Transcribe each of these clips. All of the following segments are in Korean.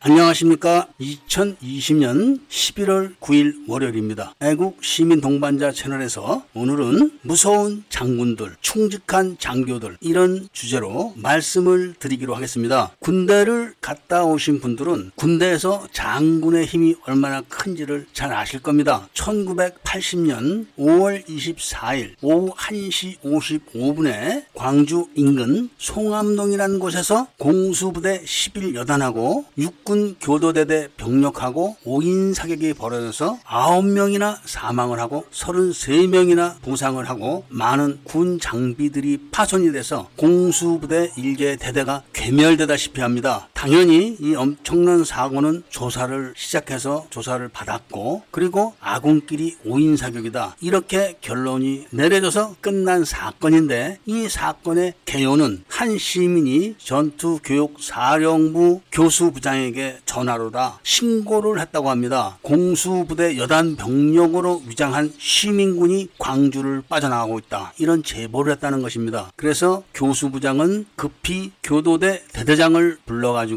안녕하십니까. 2020년 11월 9일 월요일입니다. 애국 시민 동반자 채널에서 오늘은 무서운 장군들, 충직한 장교들 이런 주제로 말씀을 드리기로 하겠습니다. 군대를 갔다 오신 분들은 군대에서 장군의 힘이 얼마나 큰지를 잘 아실 겁니다. 1980년 5월 24일 오후 1시 55분에 광주 인근 송암동이라는 곳에서 공수부대 11여단하고 육 육군 교도대대 병력하고 5인 사격이 벌어져서 9명이나 사망을 하고 33명이나 부상을 하고 많은 군 장비들이 파손이 돼서 공수부대 일개 대대가 괴멸되다시피 합니다. 당연히 이 엄청난 사고는 조사를 시작해서 조사를 받았고 그리고 아군끼리 5인 사격이다. 이렇게 결론이 내려져서 끝난 사건인데 이 사건의 개요는 한 시민이 전투교육사령부 교수부장에게 전화로다 신고를 했다고 합니다. 공수부대 여단 병력으로 위장한 시민군이 광주를 빠져나가고 있다. 이런 제보를 했다는 것입니다. 그래서 교수부장은 급히 교도대 대대장을 불러가지고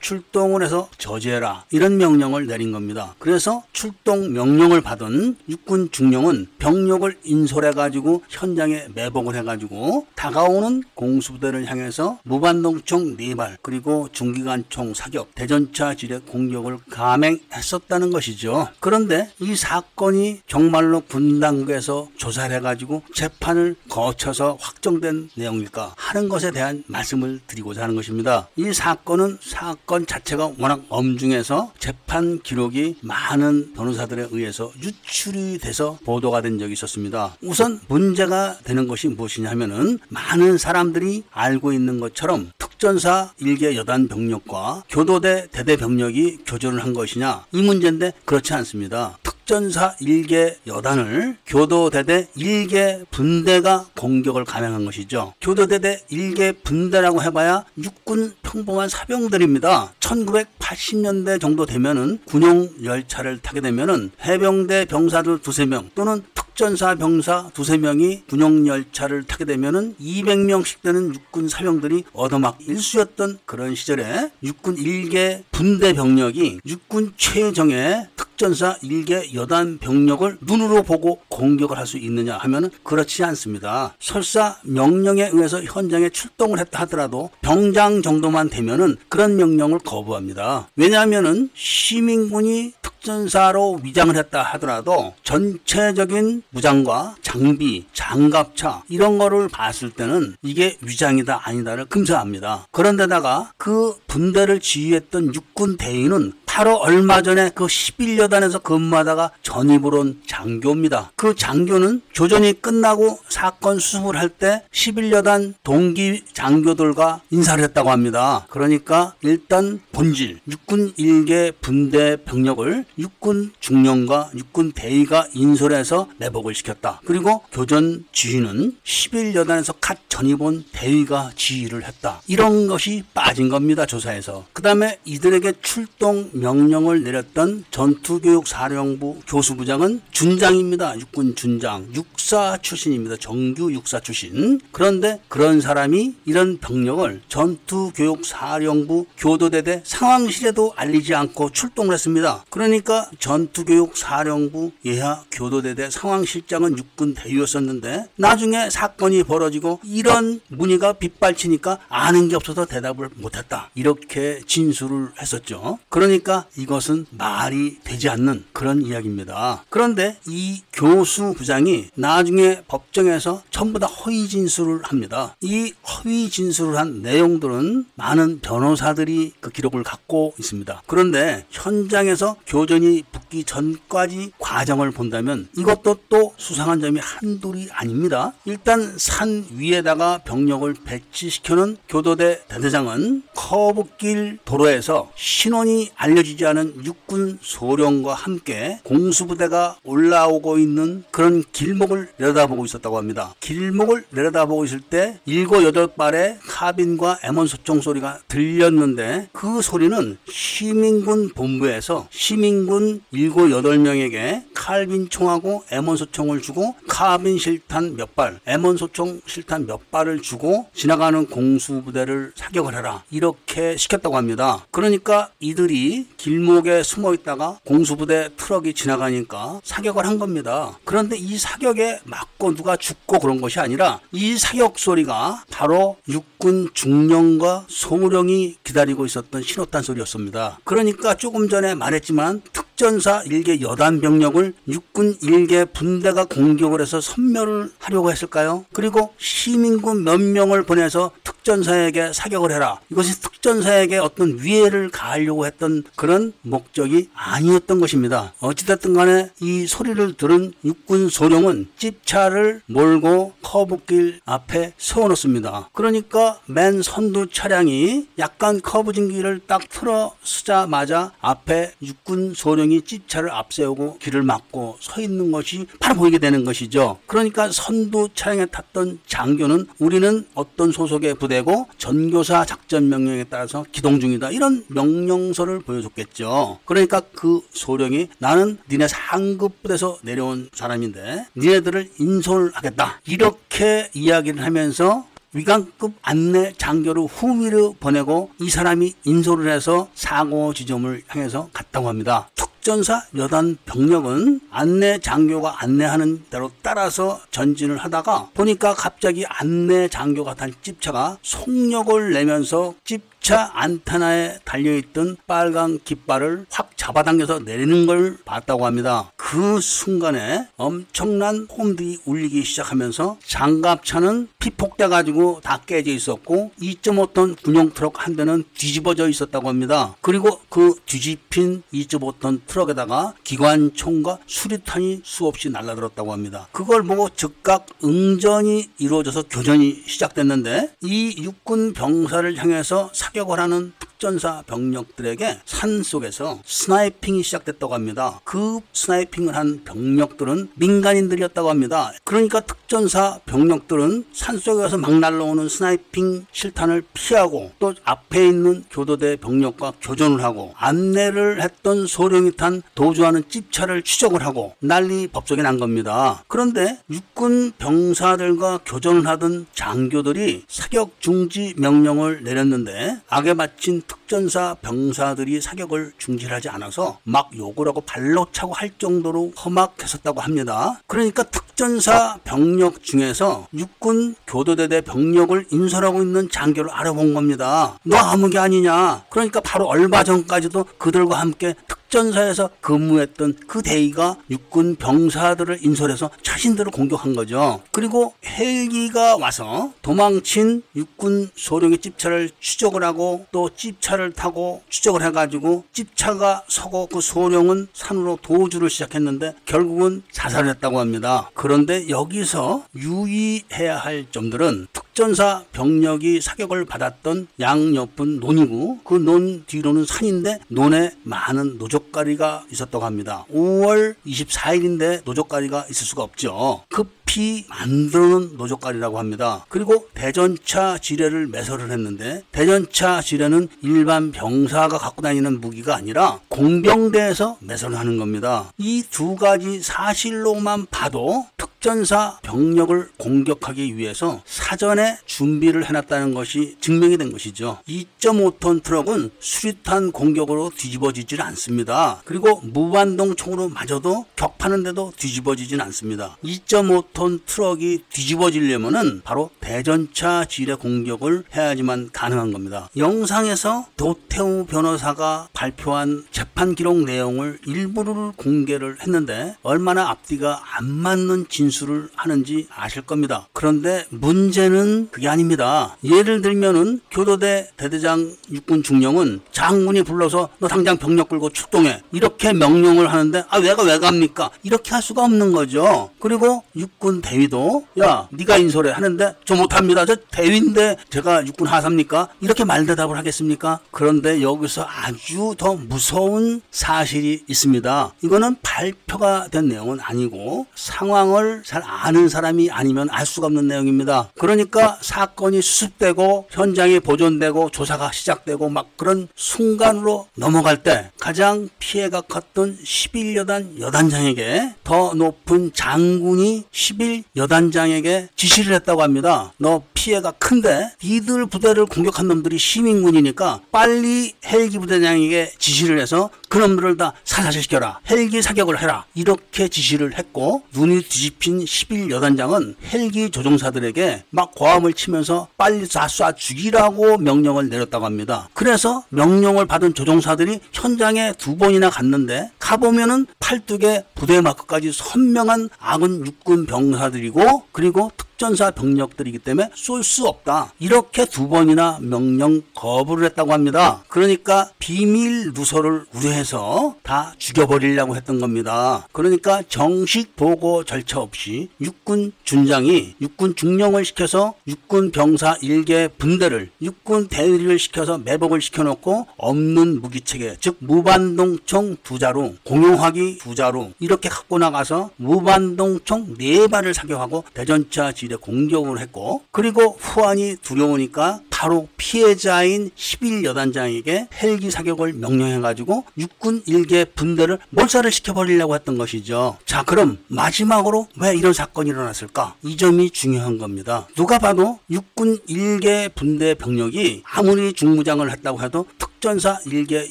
출동을 해서 저지해라. 이런 명령을 내린 겁니다. 그래서 출동 명령을 받은 육군 중령은 병력을 인솔해 가지고 현장에 매복을 해 가지고 다가오는 공수부대를 향해서 무반동총 4발 그리고 중기관총 사격 대전 전차 지뢰 공격을 감행했었다는 것이죠. 그런데 이 사건이 정말로 군 당국에서 조사를 해 가지고 재판을 거쳐서 확정된 내용일까 하는 것에 대한 말씀을 드리고자 하는 것입니다. 이 사건은 사건 자체가 워낙 엄중해서 재판 기록이 많은 변호사들에 의해서 유출이 돼서 보도가 된 적이 있었습니다. 우선 문제가 되는 것이 무엇이냐 하면은 많은 사람들이 알고 있는 것처럼 특전사 일개 여단 병력과 교도대 대대 병력이 교전을 한 것이냐 이 문제인데 그렇지 않습니다. 특전사 일개 여단을 교도대대 일개 분대가 공격을 감행한 것이죠. 교도대대 일개 분대라고 해봐야 육군 평범한 사병들입니다. 1980년대 정도 되면은 군용 열차를 타게 되면은 해병대 병사들 두세 명 또는 특 전사 병사 두세 명이 군용 열차를 타게 되면은 200명씩 되는 육군 사병들이 얻어막 일수였던 그런 시절에 육군 일개 분대 병력이 육군 최정의 특전사 일개 여단 병력을 눈으로 보고 공격을 할 수 있느냐 하면은 그렇지 않습니다. 설사 명령에 의해서 현장에 출동을 했다 하더라도 병장 정도만 되면은 그런 명령을 거부합니다. 왜냐하면은 시민군이 특전사로 위장을 했다 하더라도 전체적인 무장과 장비, 장갑차 이런 거를 봤을 때는 이게 위장이다 아니다를 금사합니다. 그런데다가 그 분대를 지휘했던 육군 대위는 바로 얼마 전에 그 11여단에서 근무하다가 전입을 온 장교입니다. 그 장교는 조전이 끝나고 사건 수습을 할 때 11여단 동기 장교들과 인사를 했다고 합니다. 그러니까 일단 본질, 육군 일개 분대 병력을 육군 중령과 육군 대위가 인솔해서 내복을 시켰다. 그리고 교전 지휘는 11여단에서 갓 전입 온 대위가 지휘를 했다. 이런 것이 빠진 겁니다. 조사에서. 그 다음에 이들에게 출동 명령을 내렸던 전투교육사령부 교수부장은 준 장입니다. 육군 준장. 육사 출신입니다. 정규 육사 출신. 그런데 그런 사람이 이런 병력을 전투교육사령부 교도대대 상황실에도 알리지 않고 출동을 했습니다. 그러니까 전투교육사령부 예하 교도대대 상황실장은 육군 대위였었는데 나중에 사건이 벌어지고 이런 문의가 빗발치니까 아는 게 없어서 대답을 못했다. 이렇게 진술을 했었죠. 그러니까 이것은 말이 되지 않는 그런 이야기입니다. 그런데 이 교수 부장이 나중에 법정에서 전부 다 허위 진술을 합니다. 이 허위 진술을 한 내용들은 많은 변호사들이 그 기록을 갖고 있습니다. 그런데 현장에서 교전이 붙기 전까지 과정을 본다면 이것도 또 수상한 점이 한둘이 아닙니다. 일단 산 위에다가 병력을 배치시켜놓은 교도대 대대장은 커브길 도로에서 신원이 알려지지 않은 육군 소령과 함께 공수부대가 올라 오고 있는 그런 길목을 내려다보고 있었다고 합니다. 길목을 내려다보고 있을 때 일곱 여덟 발의 카빈과 M1 소총 소리가 들렸는데 그 소리는 시민군 본부에서 시민군 일곱 여덟 명에게 M1에 칼빈 총하고 M1 소총을 주고 카빈 실탄 몇 발, M1 소총 실탄 몇 발을 주고 지나가는 공수부대를 사격을 해라. 이렇게 시켰다고 합니다. 그러니까 이들이 길목에 숨어 있다가 공수부대 트럭이 지나가니까 사격을 한 겁니다. 그런데 이 사격에 맞고 누가 죽고 그런 것이 아니라 이 사격 소리가 바로 육군 중령과 소령이 기다리고 있었던 신호탄 소리였습니다. 그러니까 조금 전에 말했지만 특 전사 일개 여단 병력을 육군 일개 분대가 공격을 해서 섬멸을 하려고 했을까요? 그리고 시민군 몇 명을 보내서 특 전사에게 사격을 해라. 이것이 특전사에게 어떤 위해를 가하려고 했던 그런 목적이 아니었던 것입니다. 어찌됐든 간에 이 소리를 들은 육군 소령은 집차를 몰고 커브길 앞에 세워놓습니다. 그러니까 맨 선두 차량이 약간 커브진 길을 딱 틀어 쓰자마자 앞에 육군 소령이 집차를 앞세우고 길을 막고 서 있는 것이 바로 보이게 되는 것이죠. 그러니까 선두 차량에 탔던 장교는 우리는 어떤 소속의 부대 고 전교사 작전 명령에 따라서 기동 중이다. 이런 명령서를 보여줬겠죠. 그러니까 그 소령이 나는 니네 상급 부대에서 내려온 사람인데 니네들을 인솔 하겠다. 이렇게 이야기를 하면서 위관급 안내 장교를 후미를 보내고 이 사람이 인솔을 해서 사고 지점을 향해서 갔다고 합니다. 특전사 여단 병력은 안내 장교가 안내하는 대로 따라서 전진을 하다가 보니까 갑자기 안내 장교가 탄 집차가 속력을 내면서 집기 차 안테나에 달려있던 빨간 깃발을 확 잡아당겨서 내리는 걸 봤다고 합니다. 그 순간에 엄청난 홈들이 울리기 시작하면서 장갑차는 피폭돼 가지고 다 깨져 있었고 2.5톤 군용 트럭 한 대는 뒤집어져 있었다고 합니다. 그리고 그 뒤집힌 2.5톤 트럭에다가 기관총과 수류탄이 수없이 날라들었다고 합니다. 그걸 보고 즉각 응전이 이루어져서 교전이 시작됐는데 이 육군 병사를 향해서 사 사격을 하는 특전사 병력들에게 산 속에서 sniping이 시작됐다고 합니다. 그 sniping을 한 병력들은 민간인들이었다고 합니다. 그러니까 특전사 병력들은 산 속에서 막 날라오는 sniping 실탄을 피하고 또 앞에 있는 교도대 병력과 교전을 하고 안내를 했던 소령이 탄 도주하는 집차를 추적을 하고 난리 법석이 난 겁니다. 그런데 육군 병사들과 교전을 하던 장교들이 사격 중지 명령을 내렸는데 악에 맞힌 특전사 병사들이 사격을 중지하지 않아서 막 욕을 하고 발로 차고 할 정도로 험악했었다고 합니다. 그러니까 특전사 병력 중에서 육군 교도대대 병력을 인솔하고 있는 장교를 알아본 겁니다. 너 아무 게 아니냐. 그러니까 바로 얼마 전까지도 그들과 함께 특전사에서 근무했던 그 대위가 육군 병사들을 인솔해서 자신들을 공격한 거죠. 그리고 헬기가 와서 도망친 육군 소령의 집차를 추적을 하고 또 집차 를 타고 추적을 해가지고 집차가 서고 그 소령은 산으로 도주를 시작했는데 결국은 자살을 했다고 합니다. 그런데 여기서 유의해야 할 점들은 특 전사 병력이 사격을 받았던 양 옆은 논이고 그 논 뒤로는 산인데 논에 많은 노적가리가 있었다고 합니다. 5월 24일인데 노적가리가 있을 수가 없죠. 급히 만드는 노적가리라고 합니다. 그리고 대전차 지뢰를 매설을 했는데 대전차 지뢰는 일반 병사가 갖고 다니는 무기가 아니라 공병대에서 매설을 하는 겁니다. 이 두 가지 사실로만 봐도 특 전사 병력을 공격하기 위해서 사전에 준비를 해놨다는 것이 증명이 된 것이죠. 2.5톤 트럭은 수류탄 공격으로 뒤집어지질 않습니다. 그리고 무반동 총으로 맞아도 격파는데도 뒤집어지진 않습니다. 2.5톤 트럭이 뒤집어지려면은 바로 대전차 지뢰 공격을 해야지만 가능한 겁니다. 영상에서 도태우 변호사가 발표한 재판 기록 내용을 일부를 공개를 했는데 얼마나 앞뒤가 안 맞는 진술 진술을 하는지 아실 겁니다. 그런데 문제는 그게 아닙니다. 예를 들면은 교도대 대대장 육군 중령은 장군이 불러서 너 당장 병력 끌고 출동해 이렇게 명령을 하는데 아 내가 왜 갑니까? 이렇게 할 수가 없는 거죠. 그리고 육군 대위도 야 네가 인솔해 하는데 저 못합니다. 저 대위인데 제가 육군 하사입니까? 이렇게 말대답을 하겠습니까? 그런데 여기서 아주 더 무서운 사실이 있습니다. 이거는 발표가 된 내용은 아니고 상황을 잘 아는 사람이 아니면 알 수가 없는 내용입니다. 그러니까 사건이 수습되고 현장이 보존되고 조사가 시작되고 막 그런 순간으로 넘어갈 때 가장 피해가 컸던 11여단 여단장에게 더 높은 장군이 11여단장에게 지시를 했다고 합니다. 너 피해가 큰데 니들 부대를 공격한 놈들이 시민군이니까 빨리 헬기 부대장에게 지시를 해서 그놈들을 다 사살시켜라. 헬기 사격을 해라. 이렇게 지시를 했고 눈이 뒤집힌 11 여단장은 헬기 조종사들에게 막 고함을 치면서 빨리 다쏴 죽이라고 명령을 내렸다고 합니다. 그래서 명령을 받은 조종사들이 현장에 두 번이나 갔는데 가보면은 팔뚝에 부대 마크까지 선명한 아군 육군 병사들이고 그리고 특전사 병력들이기 때문에 쏠수 없다. 이렇게 두 번이나 명령 거부를 했다고 합니다. 그러니까 비밀 누설을 우려해서 다 죽여버리려고 했던 겁니다. 그러니까 정식 보고 절차 없이 육군 준장이 육군 중령을 시켜서 육군 병사 일개 분대를 육군 대리를 시켜서 매복을 시켜놓고 없는 무기체계 즉 무반동총 두 자루 공용화기 두 자루 이렇게 갖고 나가서 무반동총 네 발을 사격하고 대전차 지 질에 공격을 했고 그리고 후안이 두려우니까 바로 피해자인 11여단장에게 헬기 사격을 명령해가지고 육군 일개 분대를 몰살을 시켜버리려고 했던 것이죠. 자 그럼 마지막으로 왜 이런 사건이 일어났을까? 이 점이 중요한 겁니다. 누가 봐도 육군 일개 분대 병력이 아무리 중무장을 했다고 해도 특전사 일개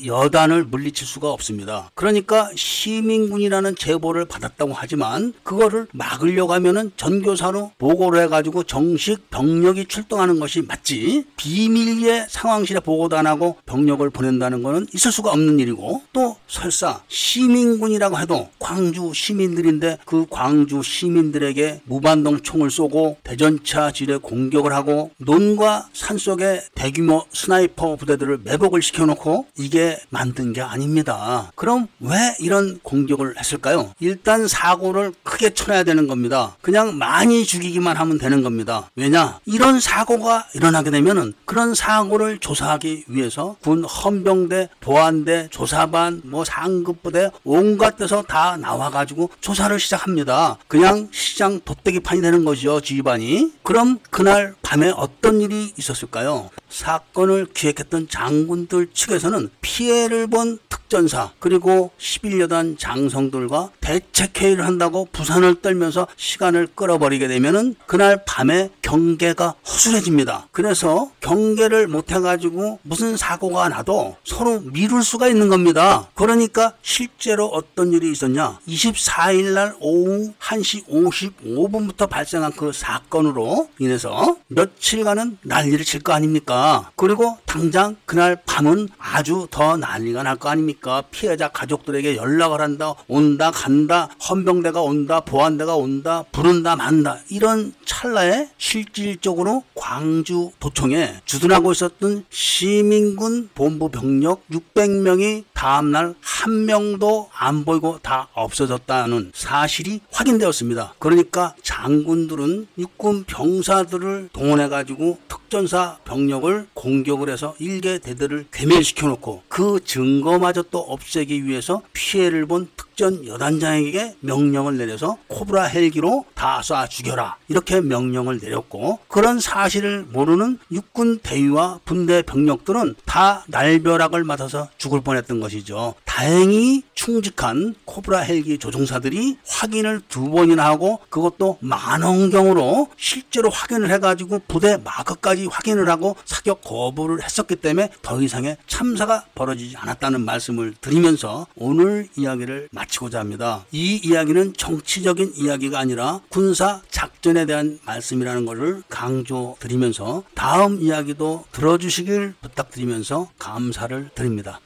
여단을 물리칠 수가 없습니다. 그러니까 시민군이라는 제보를 받았다고 하지만 그거를 막으려고 하면은 전교사로 보고를 해가지고 정식 병력이 출동하는 것이 맞지 비밀리에 상황실에 보고도 안 하고 병력을 보낸다는 것은 있을 수가 없는 일이고 또 설사 시민군이라고 해도 광주 시민들인데 그 광주 시민들에게 무반동 총을 쏘고 대전차 지뢰 공격을 하고 논과 산속에 대규모 sniper 부대들을 매복을 시켜놓고 이게 만든 게 아닙니다. 그럼 왜 이런 공격을 했을까요? 일단 사고를 크게 쳐내야 되는 겁니다. 그냥 많이 죽이기만 하면 되는 겁니다. 왜냐? 이런 사고가 일어나게 되면 은 그런 사고를 조사하기 위해서 군 헌병대, 보안대, 조사반, 뭐 상급부대 온갖 데서 다 나와가지고 조사를 시작합니다. 그냥 시장 돗대기판이 되는 거죠, 지휘반이. 그럼 그날 밤에 어떤 일이 있었을까요? 사건을 기획했던 장군들 측에서는 피해를 본 특전사 그리고 11여단 장성들과 대책회의를 한다고 부산을 떨면서 시간을 끌어버리게 되면은 그날 밤에 경계가 허술해집니다. 그래서 경계를 못해가지고 무슨 사고가 나도 서로 미룰 수가 있는 겁니다. 그러니까 실제로 어떤 일이 있었냐? 24일 날 오후 1시 55분부터 발생한 그 사건으로 인해서 며칠간은 난리를 칠 거 아닙니까? 그리고 당장 그날 밤은 아주 더 난리가 날 거 아닙니까? 피해자 가족들에게 연락을 한다, 온다, 간다, 헌병대가 온다, 보안대가 온다, 부른다, 만다. 이런 찰나에 실질적으로 광주 도청에 주둔하고 있었던 시민군 본부 병력 600명이 다음날 한 명도 안 보이고 다 없어졌다는 사실이 확인되었습니다. 그러니까 장군들은 육군 병사들을 동원해가지고 특전사 병력을 공격을 해서 일개 대대를 괴멸시켜 놓고 그 증거마저 또 없애기 위해서 피해를 본 특전 여단장에게 명령을 내려서 코브라 헬기로 다 쏴 죽여라 이렇게 명령을 내렸고 그런 사실을 모르는 육군 대위와 분대 병력들은 다 날벼락을 맞아서 죽을 뻔했던 것이죠. 다행히 충직한 코브라 헬기 조종사들이 확인을 두 번이나 하고 그것도 만원경으로 실제로 확인을 해가지고 부대 마크까지 확인을 하고 사격 거부를 했었기 때문에 더 이상의 참사가 벌어지지 않았다는 말씀을 드리면서 오늘 이야기를 마치고자 합니다. 이 이야기는 정치적인 이야기가 아니라 군사 작전에 대한 말씀이라는 것을 강조 드리면서 다음 이야기도 들어주시길 부탁드리면서 감사를 드립니다.